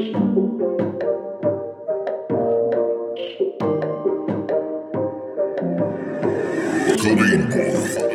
Codeine Boy.